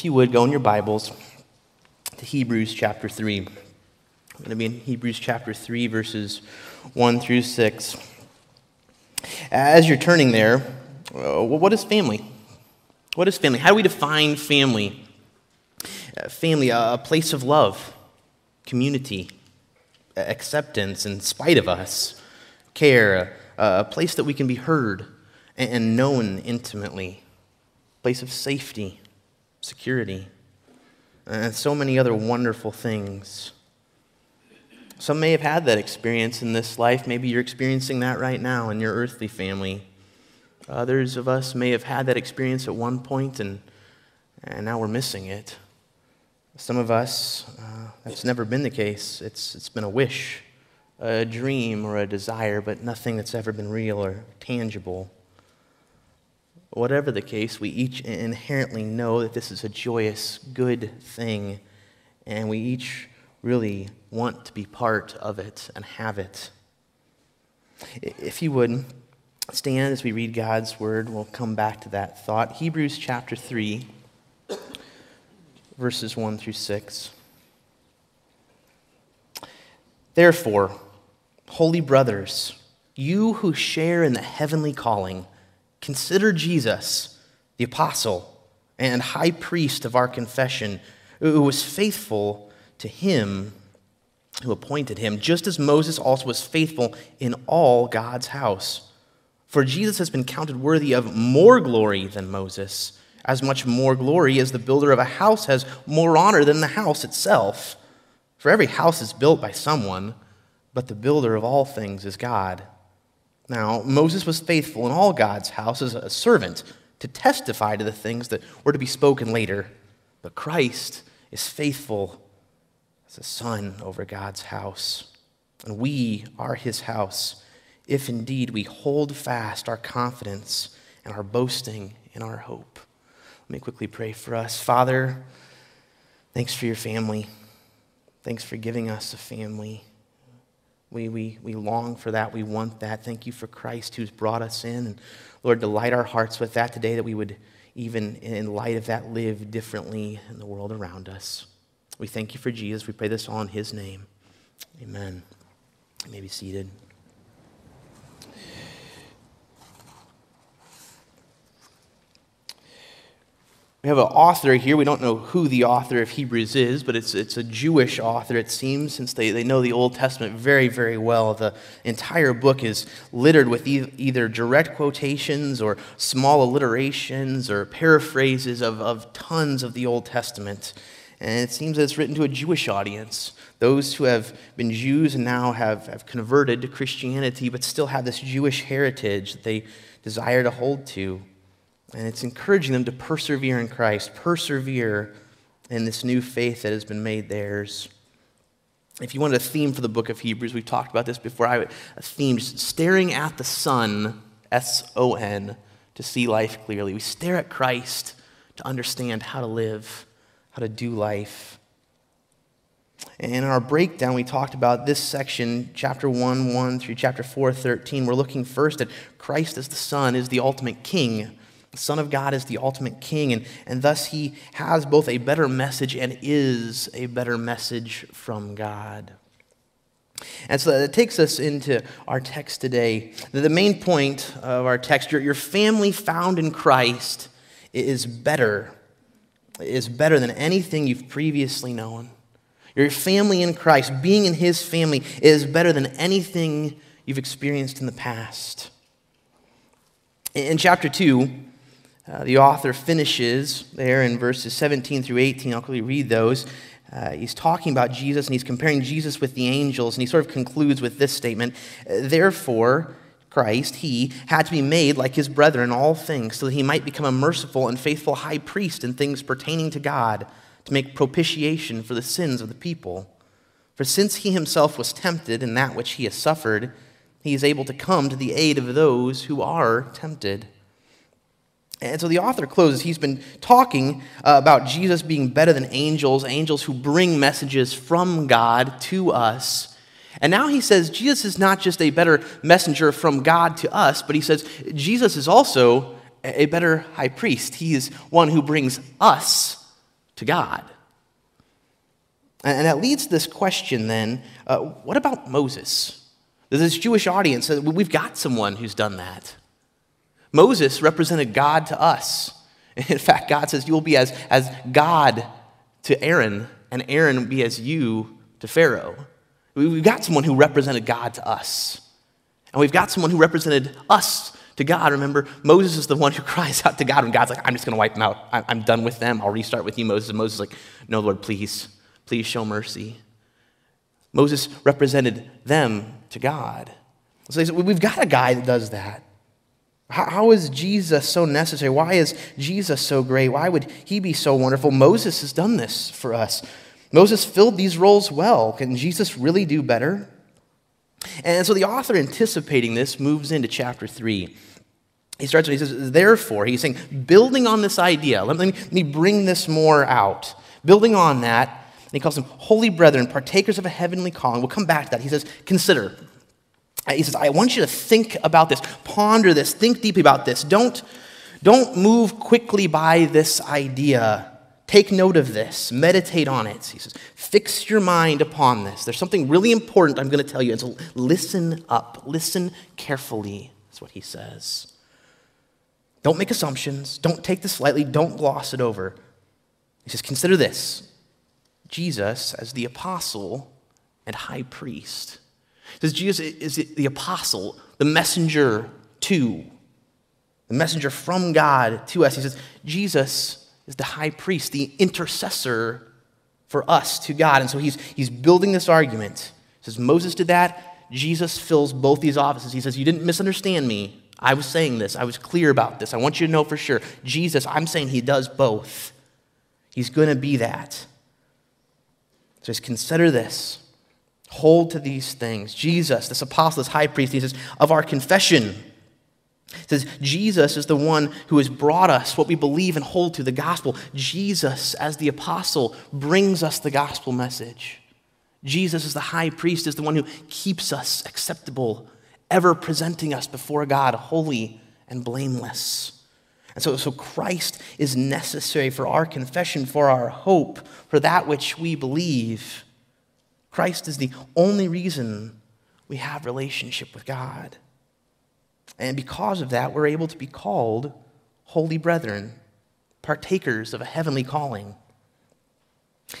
if you would, go in your Bibles to Hebrews chapter 3. I'm going to be in Hebrews chapter 3, verses 1 through 6. As you're turning there, uh, what is family? What is family? How do we define family? Uh, family, a place of love, community, acceptance in spite of us, care, a place that we can be heard and known intimately, place of safety, security, and so many other wonderful things. Some may have had that experience in this life. Maybe you're experiencing that right now in your earthly family. Others of us may have had that experience at one point and, and now we're missing it. Some of us, uh, that's never been the case. It's, it's been a wish, a dream, or a desire, but nothing that's ever been real or tangible. Whatever the case, we each inherently know that this is a joyous, good thing, and we each really want to be part of it and have it. If you would, stand as we read God's word. We'll come back to that thought. Hebrews chapter 3, verses 1 through 6. Therefore, holy brothers, you who share in the heavenly calling, Consider Jesus, the apostle and high priest of our confession, who was faithful to him who appointed him, just as Moses also was faithful in all God's house. For Jesus has been counted worthy of more glory than Moses, as much more glory as the builder of a house has more honor than the house itself. For every house is built by someone, but the builder of all things is God. Now, Moses was faithful in all God's house as a servant to testify to the things that were to be spoken later. But Christ is faithful as a son over God's house. And we are his house, if indeed we hold fast our confidence and our boasting in our hope. Let me quickly pray for us. Father, thanks for your family. Thanks for giving us a family. We, we, we long for that. We want that. Thank you for Christ who's brought us in. And Lord, delight our hearts with that today that we would, even in light of that, live differently in the world around us. We thank you for Jesus. We pray this all in his name. Amen. You may be seated. We have an author here. We don't know who the author of Hebrews is, but it's, it's a Jewish author, it seems, since they, they know the Old Testament very, very well. The entire book is littered with e- either direct quotations or small alliterations or paraphrases of, of tons of the Old Testament. And it seems that it's written to a Jewish audience, those who have been Jews and now have, have converted to Christianity, but still have this Jewish heritage that they desire to hold to. And it's encouraging them to persevere in Christ, persevere in this new faith that has been made theirs. If you wanted a theme for the book of Hebrews, we've talked about this before. I would, a theme just staring at the sun, S O N, to see life clearly. We stare at Christ to understand how to live, how to do life. And in our breakdown, we talked about this section, chapter 1, 1 through chapter 4, 13. We're looking first at Christ as the Son, is the ultimate King the Son of God is the ultimate king, and, and thus he has both a better message and is a better message from God. And so that takes us into our text today. The main point of our text your, your family found in Christ is better, is better than anything you've previously known. Your family in Christ, being in his family, is better than anything you've experienced in the past. In chapter 2, uh, the author finishes there in verses 17 through 18. I'll quickly read those. Uh, he's talking about Jesus and he's comparing Jesus with the angels, and he sort of concludes with this statement Therefore, Christ, he had to be made like his brethren in all things, so that he might become a merciful and faithful high priest in things pertaining to God, to make propitiation for the sins of the people. For since he himself was tempted in that which he has suffered, he is able to come to the aid of those who are tempted. And so the author closes. He's been talking uh, about Jesus being better than angels, angels who bring messages from God to us. And now he says Jesus is not just a better messenger from God to us, but he says Jesus is also a better high priest. He is one who brings us to God. And that leads to this question then uh, what about Moses? This Jewish audience, we've got someone who's done that. Moses represented God to us. In fact, God says, You will be as, as God to Aaron, and Aaron will be as you to Pharaoh. We've got someone who represented God to us. And we've got someone who represented us to God. Remember, Moses is the one who cries out to God when God's like, I'm just going to wipe them out. I'm done with them. I'll restart with you, Moses. And Moses is like, No, Lord, please, please show mercy. Moses represented them to God. So we've got a guy that does that. How is Jesus so necessary? Why is Jesus so great? Why would he be so wonderful? Moses has done this for us. Moses filled these roles well. Can Jesus really do better? And so the author, anticipating this, moves into chapter 3. He starts, with, he says, therefore, he's saying, building on this idea, let me, let me bring this more out. Building on that, and he calls them holy brethren, partakers of a heavenly calling. We'll come back to that. He says, consider. He says, I want you to think about this, ponder this, think deeply about this. Don't, don't move quickly by this idea. Take note of this, meditate on it. He says, fix your mind upon this. There's something really important I'm going to tell you. And so listen up, listen carefully, is what he says. Don't make assumptions, don't take this lightly, don't gloss it over. He says, consider this Jesus as the apostle and high priest. Says, Jesus is the apostle, the messenger to, the messenger from God to us. He says, Jesus is the high priest, the intercessor for us to God. And so he's, he's building this argument. He says, Moses did that. Jesus fills both these offices. He says, You didn't misunderstand me. I was saying this. I was clear about this. I want you to know for sure. Jesus, I'm saying he does both. He's going to be that. So Just consider this. Hold to these things. Jesus, this apostle, this high priest, he says, of our confession. It says, Jesus is the one who has brought us what we believe and hold to the gospel. Jesus, as the apostle, brings us the gospel message. Jesus, as the high priest, is the one who keeps us acceptable, ever presenting us before God holy and blameless. And so, so Christ is necessary for our confession, for our hope, for that which we believe. Christ is the only reason we have relationship with God. And because of that, we're able to be called holy brethren, partakers of a heavenly calling.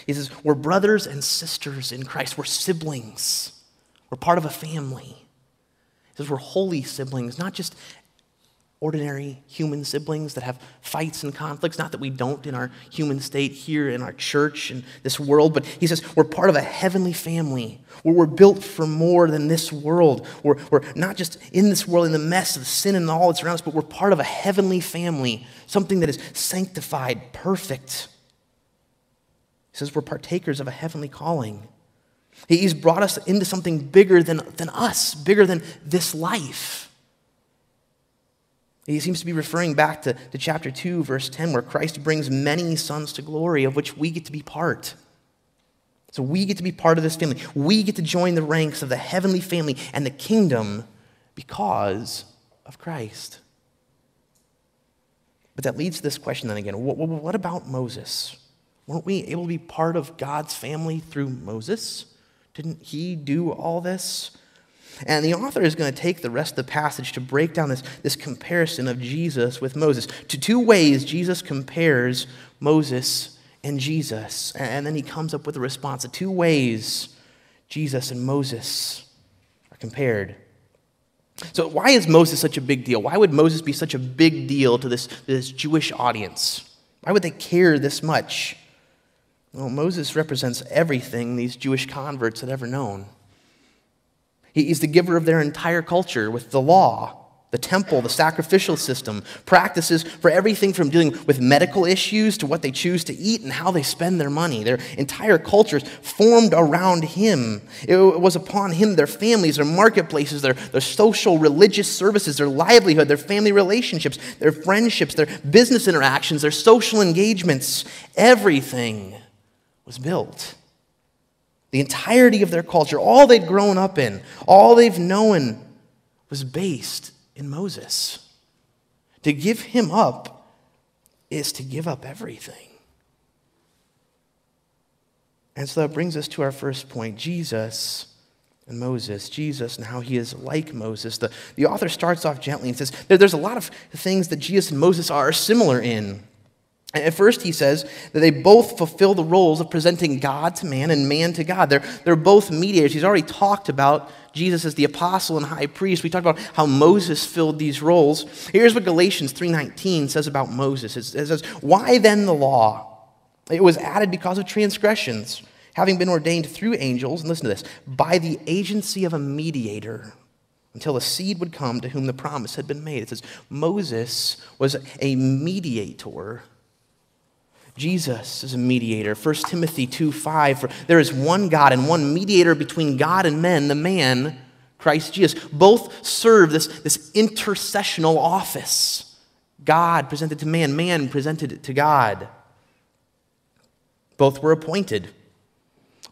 He says, We're brothers and sisters in Christ. We're siblings. We're part of a family. He says, We're holy siblings, not just ordinary human siblings that have fights and conflicts. Not that we don't in our human state here in our church and this world, but he says we're part of a heavenly family where we're built for more than this world. We're, we're not just in this world in the mess of sin and all that's around us, but we're part of a heavenly family, something that is sanctified, perfect. He says we're partakers of a heavenly calling. He's brought us into something bigger than, than us, bigger than this life. He seems to be referring back to, to chapter 2, verse 10, where Christ brings many sons to glory, of which we get to be part. So we get to be part of this family. We get to join the ranks of the heavenly family and the kingdom because of Christ. But that leads to this question then again what, what about Moses? Weren't we able to be part of God's family through Moses? Didn't he do all this? And the author is going to take the rest of the passage to break down this, this comparison of Jesus with Moses. To two ways Jesus compares Moses and Jesus. And then he comes up with a response. The two ways Jesus and Moses are compared. So, why is Moses such a big deal? Why would Moses be such a big deal to this, this Jewish audience? Why would they care this much? Well, Moses represents everything these Jewish converts had ever known. He's the giver of their entire culture with the law, the temple, the sacrificial system, practices for everything from dealing with medical issues to what they choose to eat and how they spend their money. Their entire cultures formed around him. It was upon him, their families, their marketplaces, their, their social, religious services, their livelihood, their family relationships, their friendships, their business interactions, their social engagements. Everything was built the entirety of their culture, all they'd grown up in, all they've known was based in Moses. To give him up is to give up everything. And so that brings us to our first point Jesus and Moses, Jesus and how he is like Moses. The, the author starts off gently and says there, there's a lot of things that Jesus and Moses are similar in. At first, he says that they both fulfill the roles of presenting God to man and man to God. They're, they're both mediators. He's already talked about Jesus as the apostle and high priest. We talked about how Moses filled these roles. Here's what Galatians 3.19 says about Moses. It says, Why then the law? It was added because of transgressions, having been ordained through angels, and listen to this, by the agency of a mediator until a seed would come to whom the promise had been made. It says, Moses was a mediator Jesus is a mediator. 1 Timothy 2 5, for there is one God and one mediator between God and men, the man, Christ Jesus. Both serve this, this intercessional office. God presented to man, man presented to God. Both were appointed.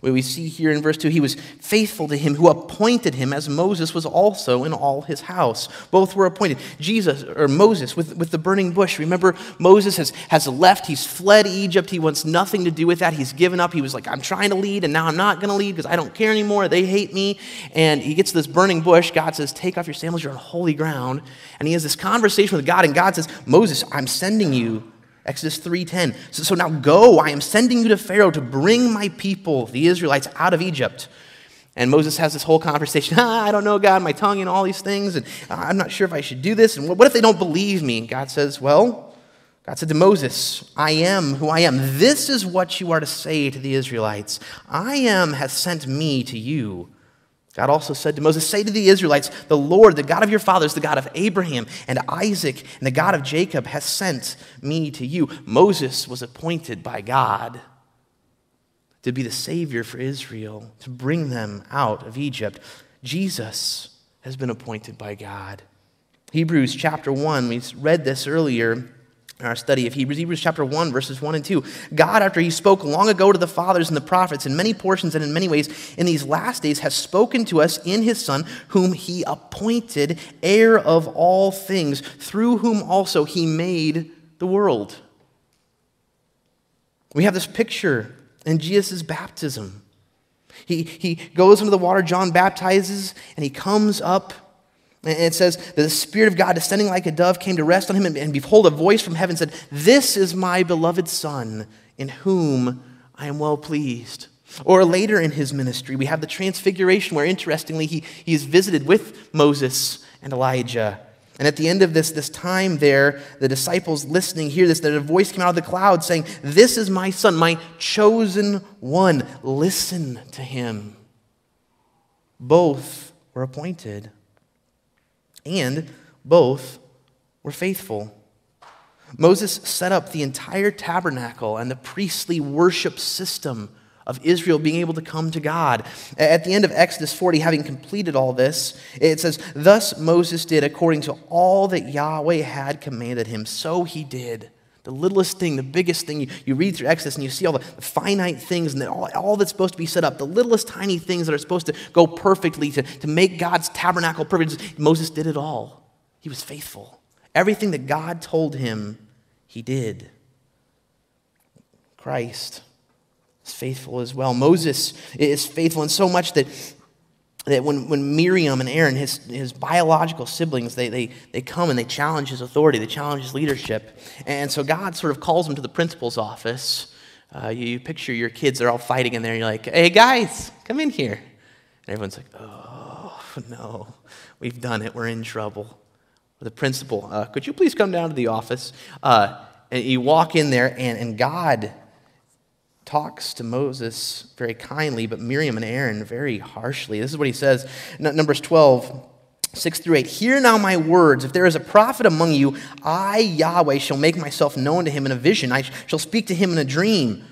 We see here in verse 2, he was faithful to him who appointed him, as Moses was also in all his house. Both were appointed. Jesus, or Moses, with, with the burning bush. Remember, Moses has, has left. He's fled Egypt. He wants nothing to do with that. He's given up. He was like, I'm trying to lead, and now I'm not going to lead because I don't care anymore. They hate me. And he gets this burning bush. God says, Take off your sandals. You're on holy ground. And he has this conversation with God, and God says, Moses, I'm sending you Exodus 3:10. So, so now go, I am sending you to Pharaoh to bring my people, the Israelites, out of Egypt. And Moses has this whole conversation. Ah, I don't know, God, my tongue and all these things, and I'm not sure if I should do this. And what if they don't believe me? God says, Well, God said to Moses, I am who I am. This is what you are to say to the Israelites I am has sent me to you. God also said to Moses, Say to the Israelites, The Lord, the God of your fathers, the God of Abraham and Isaac, and the God of Jacob, has sent me to you. Moses was appointed by God to be the Savior for Israel, to bring them out of Egypt. Jesus has been appointed by God. Hebrews chapter 1, we read this earlier our study of Hebrews, Hebrews chapter 1, verses 1 and 2. God, after he spoke long ago to the fathers and the prophets in many portions and in many ways, in these last days has spoken to us in his Son, whom he appointed heir of all things, through whom also he made the world. We have this picture in Jesus' baptism. He, he goes into the water, John baptizes, and he comes up it says that the Spirit of God, descending like a dove, came to rest on him, and behold, a voice from heaven said, This is my beloved Son, in whom I am well pleased. Or later in his ministry, we have the transfiguration, where interestingly, he, he is visited with Moses and Elijah. And at the end of this, this time there, the disciples listening hear this, that a voice came out of the cloud saying, This is my son, my chosen one. Listen to him. Both were appointed and both were faithful. Moses set up the entire tabernacle and the priestly worship system of Israel being able to come to God. At the end of Exodus 40, having completed all this, it says, Thus Moses did according to all that Yahweh had commanded him. So he did. The littlest thing, the biggest thing, you, you read through Exodus and you see all the, the finite things and all, all that's supposed to be set up, the littlest tiny things that are supposed to go perfectly to, to make God's tabernacle perfect. Moses did it all. He was faithful. Everything that God told him, he did. Christ is faithful as well. Moses is faithful in so much that that when, when Miriam and Aaron, his, his biological siblings, they, they, they come and they challenge his authority, they challenge his leadership. And so God sort of calls them to the principal's office. Uh, you, you, picture your kids, they're all fighting in there, and you're like, hey, guys, come in here. And everyone's like, oh, no, we've done it, we're in trouble. The principal, uh, could you please come down to the office? Uh, and you walk in there, and, and God talks to Moses very kindly, but Miriam and Aaron very harshly. This is what he says, Numbers 12, 6 through 8. Hear now my words. If there is a prophet among you, I, Yahweh, shall make myself known to him in a vision. I shall speak to him in a dream.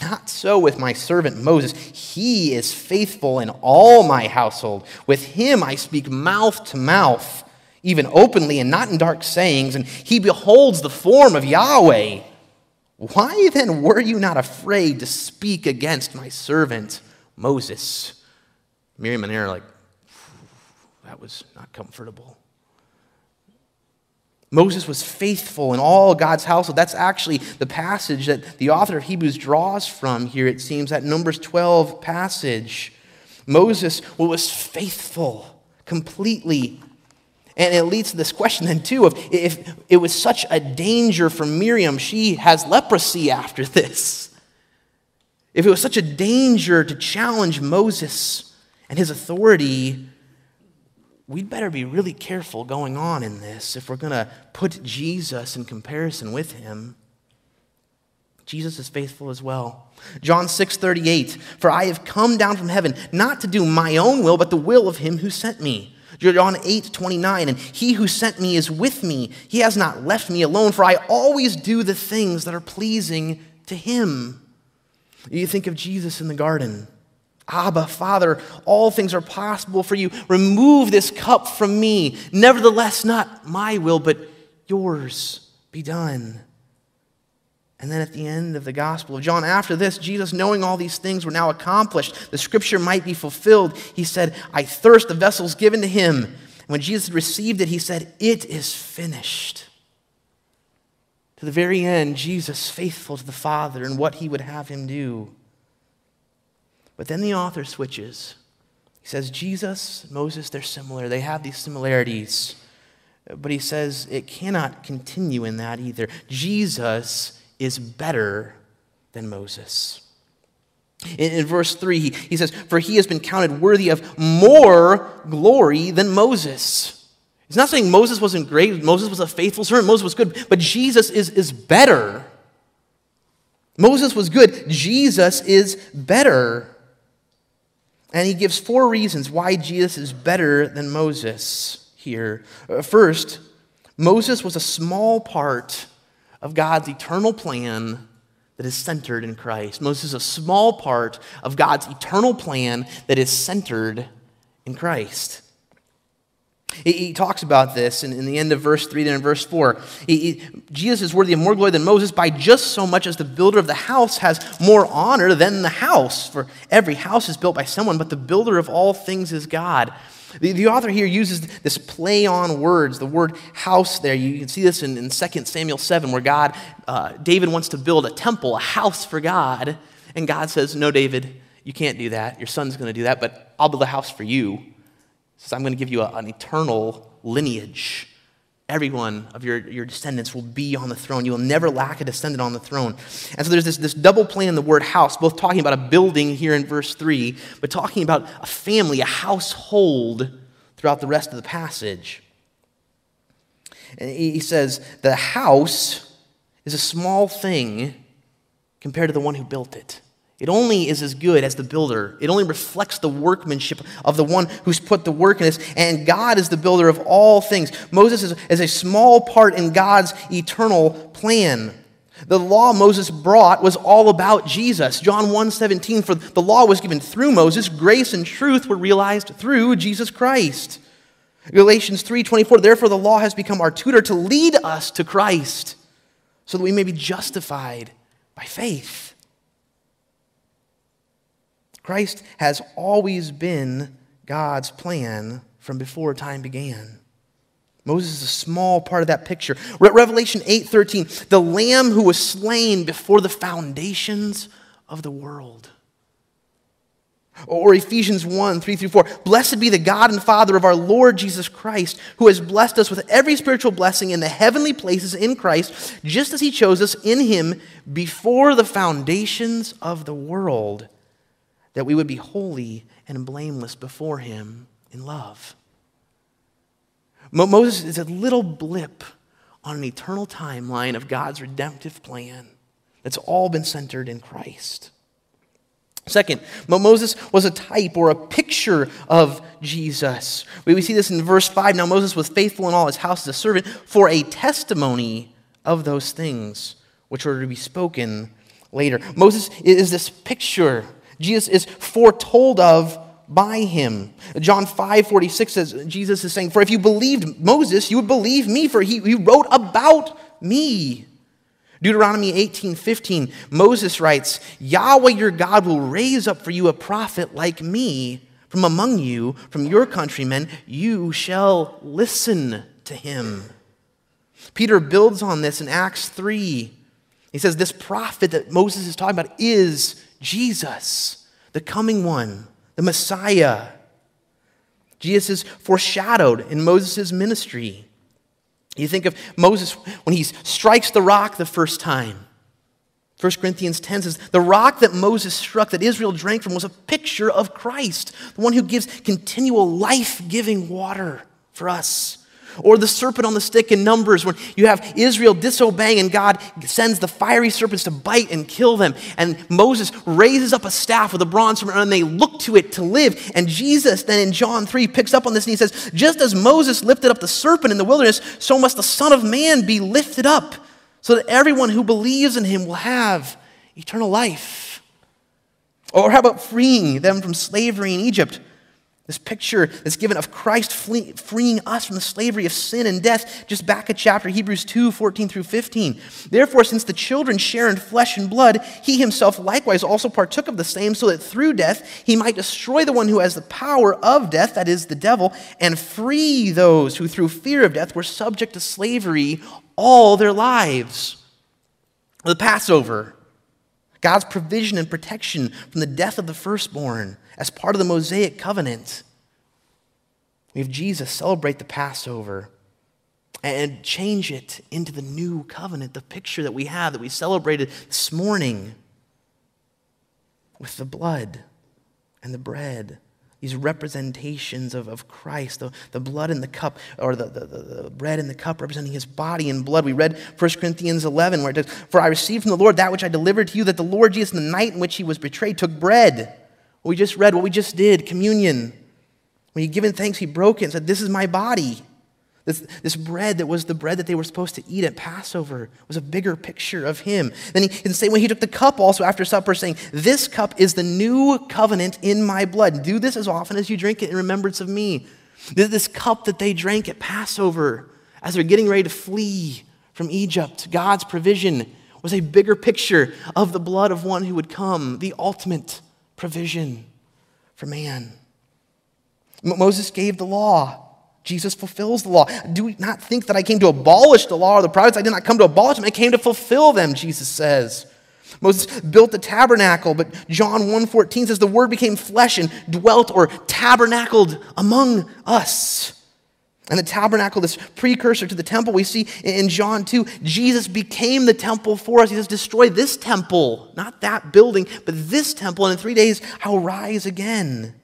Not so with my servant Moses. He is faithful in all my household. With him I speak mouth to mouth, even openly and not in dark sayings, and he beholds the form of Yahweh. Why then were you not afraid to speak against my servant Moses? Miriam and Aaron are like, that was not comfortable. Moses was faithful in all God's household. That's actually the passage that the author of Hebrews draws from here, it seems, that Numbers 12 passage. Moses was faithful completely. And it leads to this question then, too, of if it was such a danger for Miriam, she has leprosy after this. If it was such a danger to challenge Moses and his authority, we'd better be really careful going on in this if we're going to put Jesus in comparison with him. Jesus is faithful as well. John 6 38, for I have come down from heaven not to do my own will, but the will of him who sent me. John 8 29, and he who sent me is with me. He has not left me alone, for I always do the things that are pleasing to him. You think of Jesus in the garden. Abba, Father, all things are possible for you. Remove this cup from me. Nevertheless, not my will, but yours be done. And then at the end of the Gospel of John, after this, Jesus, knowing all these things were now accomplished, the scripture might be fulfilled, he said, I thirst, the vessel's given to him. When Jesus received it, he said, It is finished. To the very end, Jesus, faithful to the Father and what he would have him do. But then the author switches. He says, Jesus, Moses, they're similar. They have these similarities. But he says it cannot continue in that either. Jesus is better than Moses. In, in, verse 3, he, he says, For he has been counted worthy of more glory than Moses. He's not saying Moses wasn't great, Moses was a faithful servant, Moses was good, but Jesus is, is better. Moses was good, Jesus is better. And he gives four reasons why Jesus is better than Moses here. Uh, first, Moses was a small part of God's eternal plan that is centered in Christ. Moses is a small part of God's eternal plan that is centered in Christ. He, talks about this in, in, the end of verse 3, then in verse 4. He, he, Jesus is worthy of more glory than Moses by just so much as the builder of the house has more honor than the house. For every house is built by someone, but the builder of all things is God. The, the author here uses this play on words, the word house there. You can see this in, in 2 Samuel 7, where God, uh, David wants to build a temple, a house for God. And God says, No, David, you can't do that. Your son's going to do that, but I'll build a house for you. Says, I'm going to give you a, an eternal lineage. Everyone of your, your descendants will be on the throne. You will never lack a descendant on the throne. And so there's this, this double play in the word house, both talking about a building here in verse 3, but talking about a family, a household throughout the rest of the passage. And he says, the house is a small thing compared to the one who built it. It only is as good as the builder. It only reflects the workmanship of the one who's put the work in this. And God is the builder of all things. Moses is, is a small part in God's eternal plan. The law Moses brought was all about Jesus. John 1:17 for the law was given through Moses, grace and truth were realized through Jesus Christ. Galatians 3:24 Therefore the law has become our tutor to lead us to Christ so that we may be justified by faith. Christ has always been God's plan from before time began. Moses is a small part of that picture. Re- Revelation 8:13, the lamb who was slain before the foundations of the world. Or Ephesians 1 3 through 4. Blessed be the God and Father of our Lord Jesus Christ, who has blessed us with every spiritual blessing in the heavenly places in Christ, just as he chose us in him before the foundations of the world that we would be holy and blameless before him in love. Moses is a little blip on an eternal timeline of God's redemptive plan that's all been centered in Christ. Second, Moses was a type or a picture of Jesus. We see this in verse 5. Now, Moses was faithful in all his house as a servant for a testimony of those things which were to be spoken later. Moses is this picture Jesus is foretold of by him. John 5 46 says, Jesus is saying, For if you believed Moses, you would believe me, for he, he wrote about me. Deuteronomy 18 15, Moses writes, Yahweh your God will raise up for you a prophet like me from among you, from your countrymen. You shall listen to him. Peter builds on this in Acts 3. He says, This prophet that Moses is talking about is Jesus, the coming one, the Messiah. Jesus is foreshadowed in Moses' ministry. You think of Moses when he strikes the rock the first time. 1 Corinthians 10 says, The rock that Moses struck, that Israel drank from, was a picture of Christ, the one who gives continual life giving water for us. Or the serpent on the stick in Numbers, when you have Israel disobeying and God sends the fiery serpents to bite and kill them. And Moses raises up a staff with a bronze serpent and they look to it to live. And Jesus then in John 3 picks up on this and he says, Just as Moses lifted up the serpent in the wilderness, so must the Son of Man be lifted up, so that everyone who believes in him will have eternal life. Or how about freeing them from slavery in Egypt? This picture that's given of Christ freeing us from the slavery of sin and death, just back at chapter Hebrews 2 14 through 15. Therefore, since the children share in flesh and blood, he himself likewise also partook of the same, so that through death he might destroy the one who has the power of death, that is, the devil, and free those who through fear of death were subject to slavery all their lives. The Passover, God's provision and protection from the death of the firstborn as part of the Mosaic covenant. We have Jesus celebrate the Passover and change it into the new covenant, the picture that we have that we celebrated this morning with the blood and the bread. These representations of, of Christ, the, the blood in the cup, or the, the, the bread in the cup representing his body and blood. We read 1 Corinthians 11, where it says, For I received from the Lord that which I delivered to you, that the Lord Jesus, in the night in which he was betrayed, took bread. What we just read, what we just did, communion. When he given thanks, he broke it and said, This is my body. This, this bread that was the bread that they were supposed to eat at Passover was a bigger picture of him. Then he, in the same way, he took the cup also after supper, saying, This cup is the new covenant in my blood. Do this as often as you drink it in remembrance of me. This cup that they drank at Passover as they're getting ready to flee from Egypt, God's provision was a bigger picture of the blood of one who would come, the ultimate provision for man. Moses gave the law. Jesus fulfills the law. Do we not think that I came to abolish the law or the prophets. I did not come to abolish them. I came to fulfill them, Jesus says. Moses built the tabernacle, but John 1:14 says the word became flesh and dwelt or tabernacled among us. And the tabernacle, this precursor to the temple, we see in John 2, Jesus became the temple for us. He says, Destroy this temple, not that building, but this temple, and in three days I'll rise again.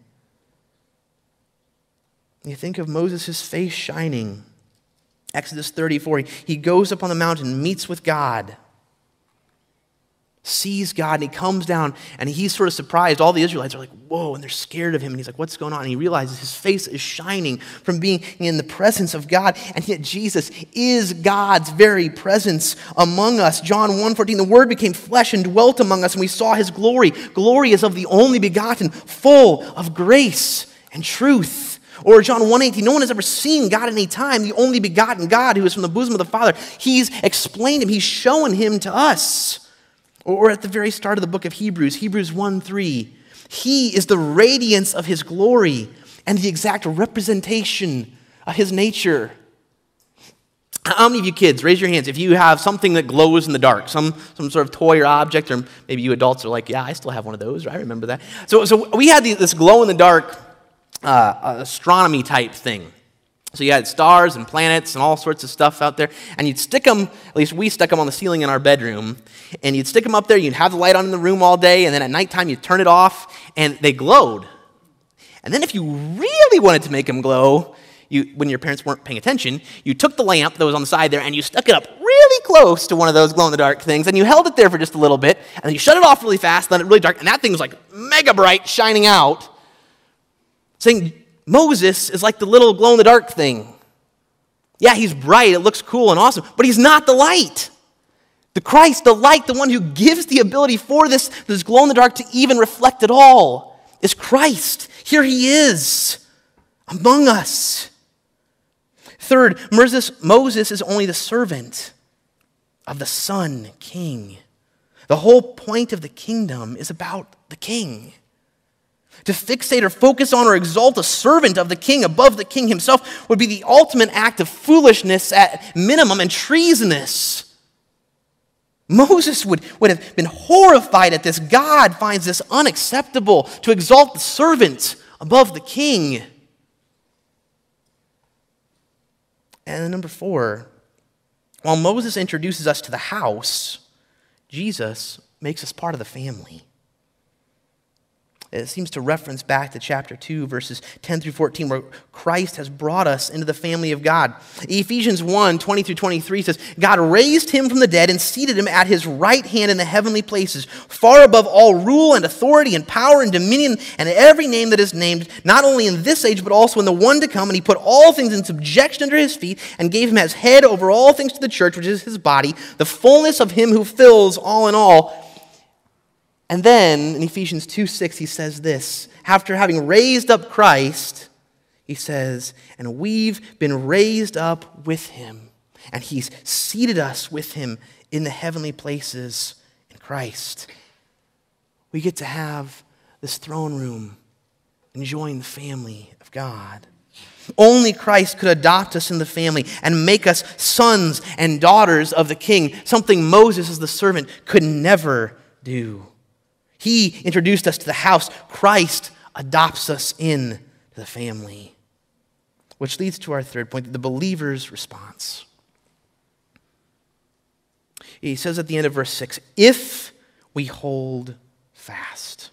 You think of Moses' face shining. Exodus 34, he goes up on the mountain, meets with God sees God and he comes down and he's sort of surprised. All the Israelites are like, whoa, and they're scared of him. And he's like, what's going on? And he realizes his face is shining from being in the presence of God. And yet Jesus is God's very presence among us. John 1:14, the word became flesh and dwelt among us, and we saw his glory. Glory is of the only begotten, full of grace and truth. Or John 1:18, no one has ever seen God at any time, the only begotten God who is from the bosom of the Father. He's explained him, he's shown him to us. Or at the very start of the book of Hebrews, Hebrews 1 3, He is the radiance of His glory and the exact representation of His nature. How many of you kids, raise your hands if you have something that glows in the dark, some, some sort of toy or object, or maybe you adults are like, yeah, I still have one of those, I remember that. So, so we had this glow in the dark uh, astronomy type thing. So you had stars and planets and all sorts of stuff out there, and you'd stick them, at least we stuck them on the ceiling in our bedroom, and you'd stick them up there, you'd have the light on in the room all day, and then at nighttime you'd turn it off, and they glowed. And then if you really wanted to make them glow, you, when your parents weren't paying attention, you took the lamp that was on the side there and you stuck it up really close to one of those glow in the dark things, and you held it there for just a little bit, and then you shut it off really fast, let it really dark, and that thing was like mega bright, shining out, saying, Moses is like the little glow in the dark thing. Yeah, he's bright, it looks cool and awesome, but he's not the light. The Christ, the light, the one who gives the ability for this, this glow in the dark to even reflect at all, is Christ. Here he is among us. Third, Moses, is only the servant of the Son King. The whole point of the kingdom is about the King. To fixate or focus on or exalt a servant of the king above the king himself would be the ultimate act of foolishness at minimum and treasonous. Moses would, would have been horrified at this. God finds this unacceptable to exalt the servant above the king. And number four, while Moses introduces us to the house, Jesus makes us part of the family. It seems to reference back to chapter 2, verses 10 through 14, where Christ has brought us into the family of God. Ephesians 1 20 through 23 says, God raised him from the dead and seated him at his right hand in the heavenly places, far above all rule and authority and power and dominion and every name that is named, not only in this age, but also in the one to come. And he put all things in subjection under his feet and gave him as head over all things to the church, which is his body, the fullness of him who fills all in all. And then in Ephesians 2 6, he says this after having raised up Christ, he says, and we've been raised up with him, and he's seated us with him in the heavenly places in Christ. We get to have this throne room, enjoying the family of God. Only Christ could adopt us in the family and make us sons and daughters of the king, something Moses, as the servant, could never do. He introduced us to the house. Christ adopts us in to the family. Which leads to our third point the believer's response. He says at the end of verse 6 if we hold fast.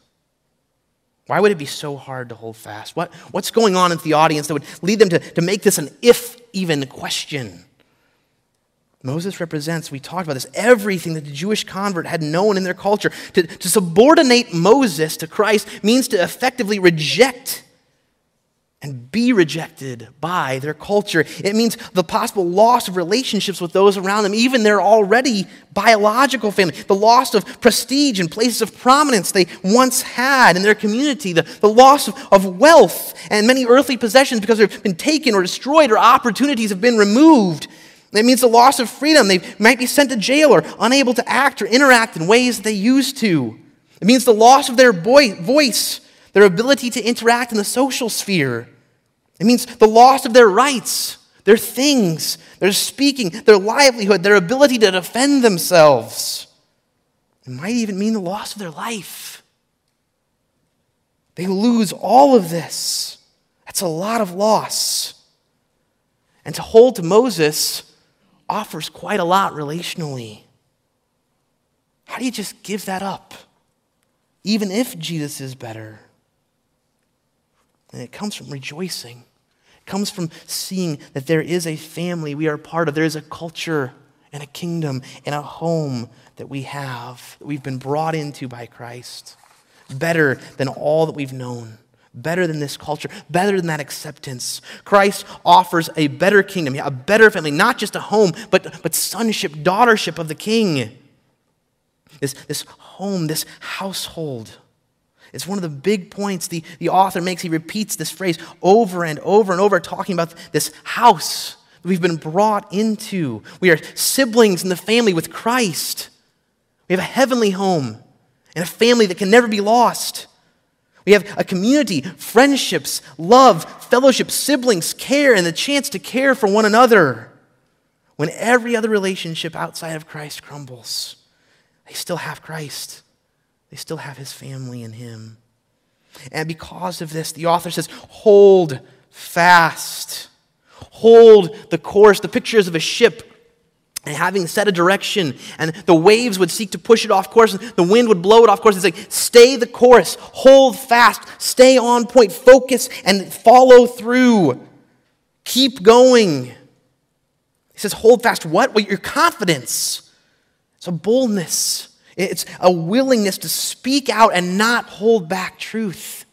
Why would it be so hard to hold fast? What, what's going on in the audience that would lead them to, to make this an if even question? Moses represents, we talked about this, everything that the Jewish convert had known in their culture. To, to subordinate Moses to Christ means to effectively reject and be rejected by their culture. It means the possible loss of relationships with those around them, even their already biological family, the loss of prestige and places of prominence they once had in their community, the, the loss of, of wealth and many earthly possessions because they've been taken or destroyed or opportunities have been removed. It means the loss of freedom. They might be sent to jail or unable to act or interact in ways they used to. It means the loss of their voice, their ability to interact in the social sphere. It means the loss of their rights, their things, their speaking, their livelihood, their ability to defend themselves. It might even mean the loss of their life. They lose all of this. That's a lot of loss. And to hold to Moses offers quite a lot relationally. How do you just give that up? Even if Jesus is better. And it comes from rejoicing. It comes from seeing that there is a family we are part of. There is a culture and a kingdom and a home that we have, that we've been brought into by Christ. Better than all that we've known better than this culture, better than that acceptance. Christ offers a better kingdom, a better family, not just a home, but, but sonship, daughtership of the king. This, this home, this household. It's one of the big points the, the author makes. He repeats this phrase over and over and over, talking about this house that we've been brought into. We are siblings in the family with Christ. We have a heavenly home and a family that can never be lost. We have a community, friendships, love, fellowship, siblings, care, and the chance to care for one another. When every other relationship outside of Christ crumbles, they still have Christ. They still have his family in him. And because of this, the author says, hold fast. Hold the course. The pictures of a ship and having set a direction, and the waves would seek to push it off course, and the wind would blow it off course. It's like, stay the course, hold fast, stay on point, focus, and follow through. Keep going. He says, hold fast what? Well, your confidence. It's a boldness, it's a willingness to speak out and not hold back truth.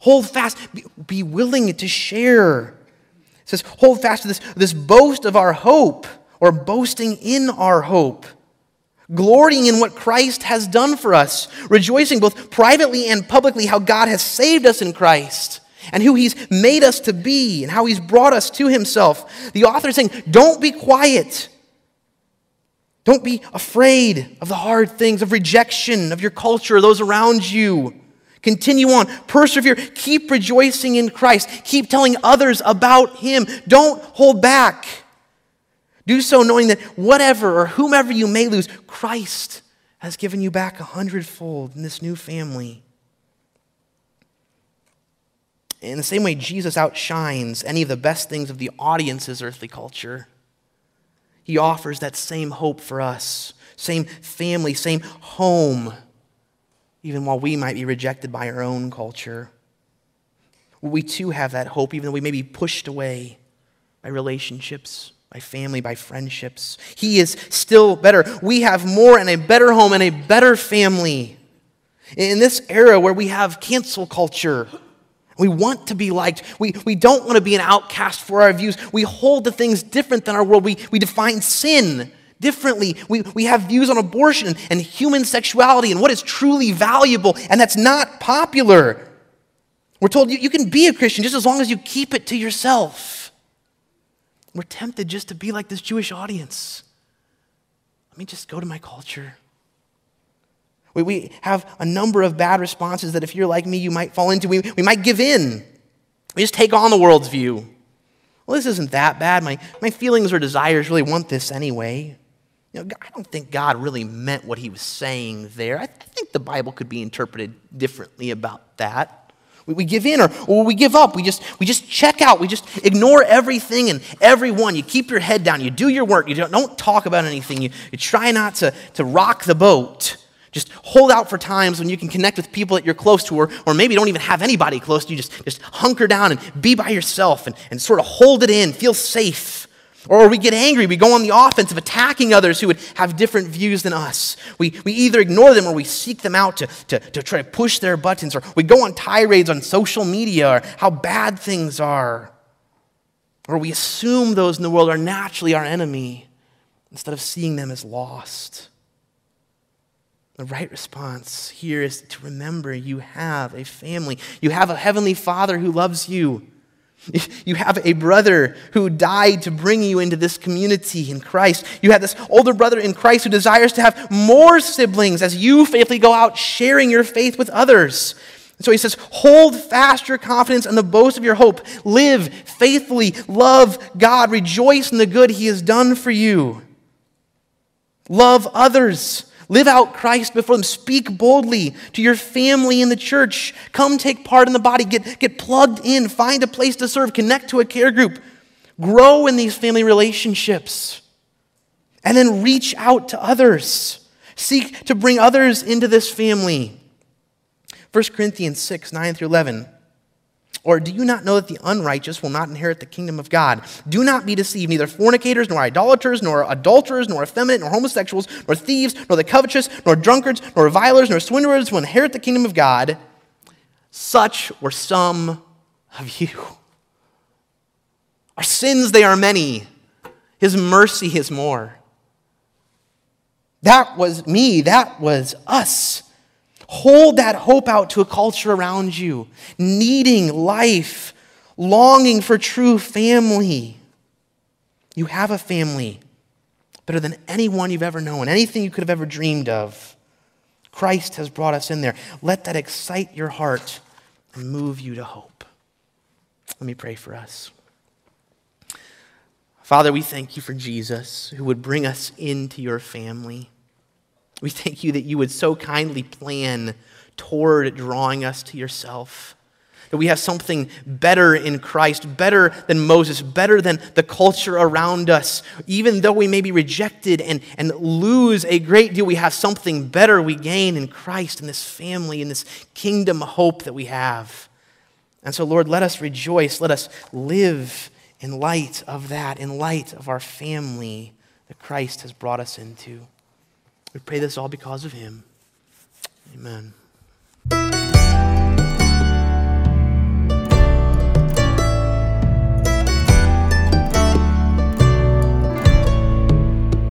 Hold fast, be willing to share. It says, hold fast to this, this boast of our hope or boasting in our hope, glorying in what Christ has done for us, rejoicing both privately and publicly how God has saved us in Christ and who he's made us to be and how he's brought us to himself. The author is saying, Don't be quiet. Don't be afraid of the hard things, of rejection, of your culture, those around you. Continue on, persevere, keep rejoicing in Christ, keep telling others about Him. Don't hold back. Do so knowing that whatever or whomever you may lose, Christ has given you back a hundredfold in this new family. In the same way, Jesus outshines any of the best things of the audience's earthly culture. He offers that same hope for us, same family, same home even while we might be rejected by our own culture. We too have that hope, even though we may be pushed away by relationships, by family, by friendships. He is still better. We have more and a better home and a better family. In this era where we have cancel culture, we want to be liked. We, we don't want to be an outcast for our views. We hold the things different than our world. We, we define sin differently. We, we have views on abortion and human sexuality and what is truly valuable, and that's not popular. We're told you, you can be a Christian just as long as you keep it to yourself. We're tempted just to be like this Jewish audience. Let me just go to my culture. We, we have a number of bad responses that if you're like me, you might fall into. We, we might give in. We just take on the world's view. Well, this isn't that bad. My, my feelings or desires really want this anyway. You know, I don't think God really meant what he was saying there. I think the Bible could be interpreted differently about that. We, give in or, or we give up. We just, we just check out. We just ignore everything and everyone. You keep your head down. You do your work. You don't, don't talk about anything. You, you try not to, to rock the boat. Just hold out for times when you can connect with people that you're close to, or, or maybe don't even have anybody close to you. Just, just hunker down and be by yourself and, and sort of hold it in, feel safe. Or we get angry, we go on the offense of attacking others who would have different views than us. We, we either ignore them or we seek them out to, to, to try to push their buttons, or we go on tirades on social media or how bad things are. Or we assume those in the world are naturally our enemy instead of seeing them as lost. The right response here is to remember you have a family. You have a heavenly Father who loves you. You have a brother who died to bring you into this community in Christ. You have this older brother in Christ who desires to have more siblings as you faithfully go out sharing your faith with others. so he says, Hold fast your confidence and the boast of your hope. Live faithfully, love God, rejoice in the good he has done for you. Love others. Live out Christ before them. Speak boldly to your family in the church. Come take part in the body. Get, get plugged in. Find a place to serve. Connect to a care group. Grow in these family relationships. And then reach out to others. Seek to bring others into this family. 1 Corinthians 6 9 through 11. Or do you not know that the unrighteous will not inherit the kingdom of God? Do not be deceived. Neither fornicators, nor idolaters, nor adulterers, nor effeminate, nor homosexuals, nor thieves, nor the covetous, nor drunkards, nor revilers, nor swindlers will inherit the kingdom of God. Such were some of you. Our sins, they are many. His mercy is more. That was me. That was us. Hold that hope out to a culture around you, needing life, longing for true family. You have a family better than anyone you've ever known, anything you could have ever dreamed of. Christ has brought us in there. Let that excite your heart and move you to hope. Let me pray for us. Father, we thank you for Jesus who would bring us into your family. We thank you that you would so kindly plan toward drawing us to yourself. That we have something better in Christ, better than Moses, better than the culture around us. Even though we may be rejected and, and lose a great deal, we have something better we gain in Christ, in this family, in this kingdom hope that we have. And so, Lord, let us rejoice. Let us live in light of that, in light of our family that Christ has brought us into. We pray this all because of him. Amen.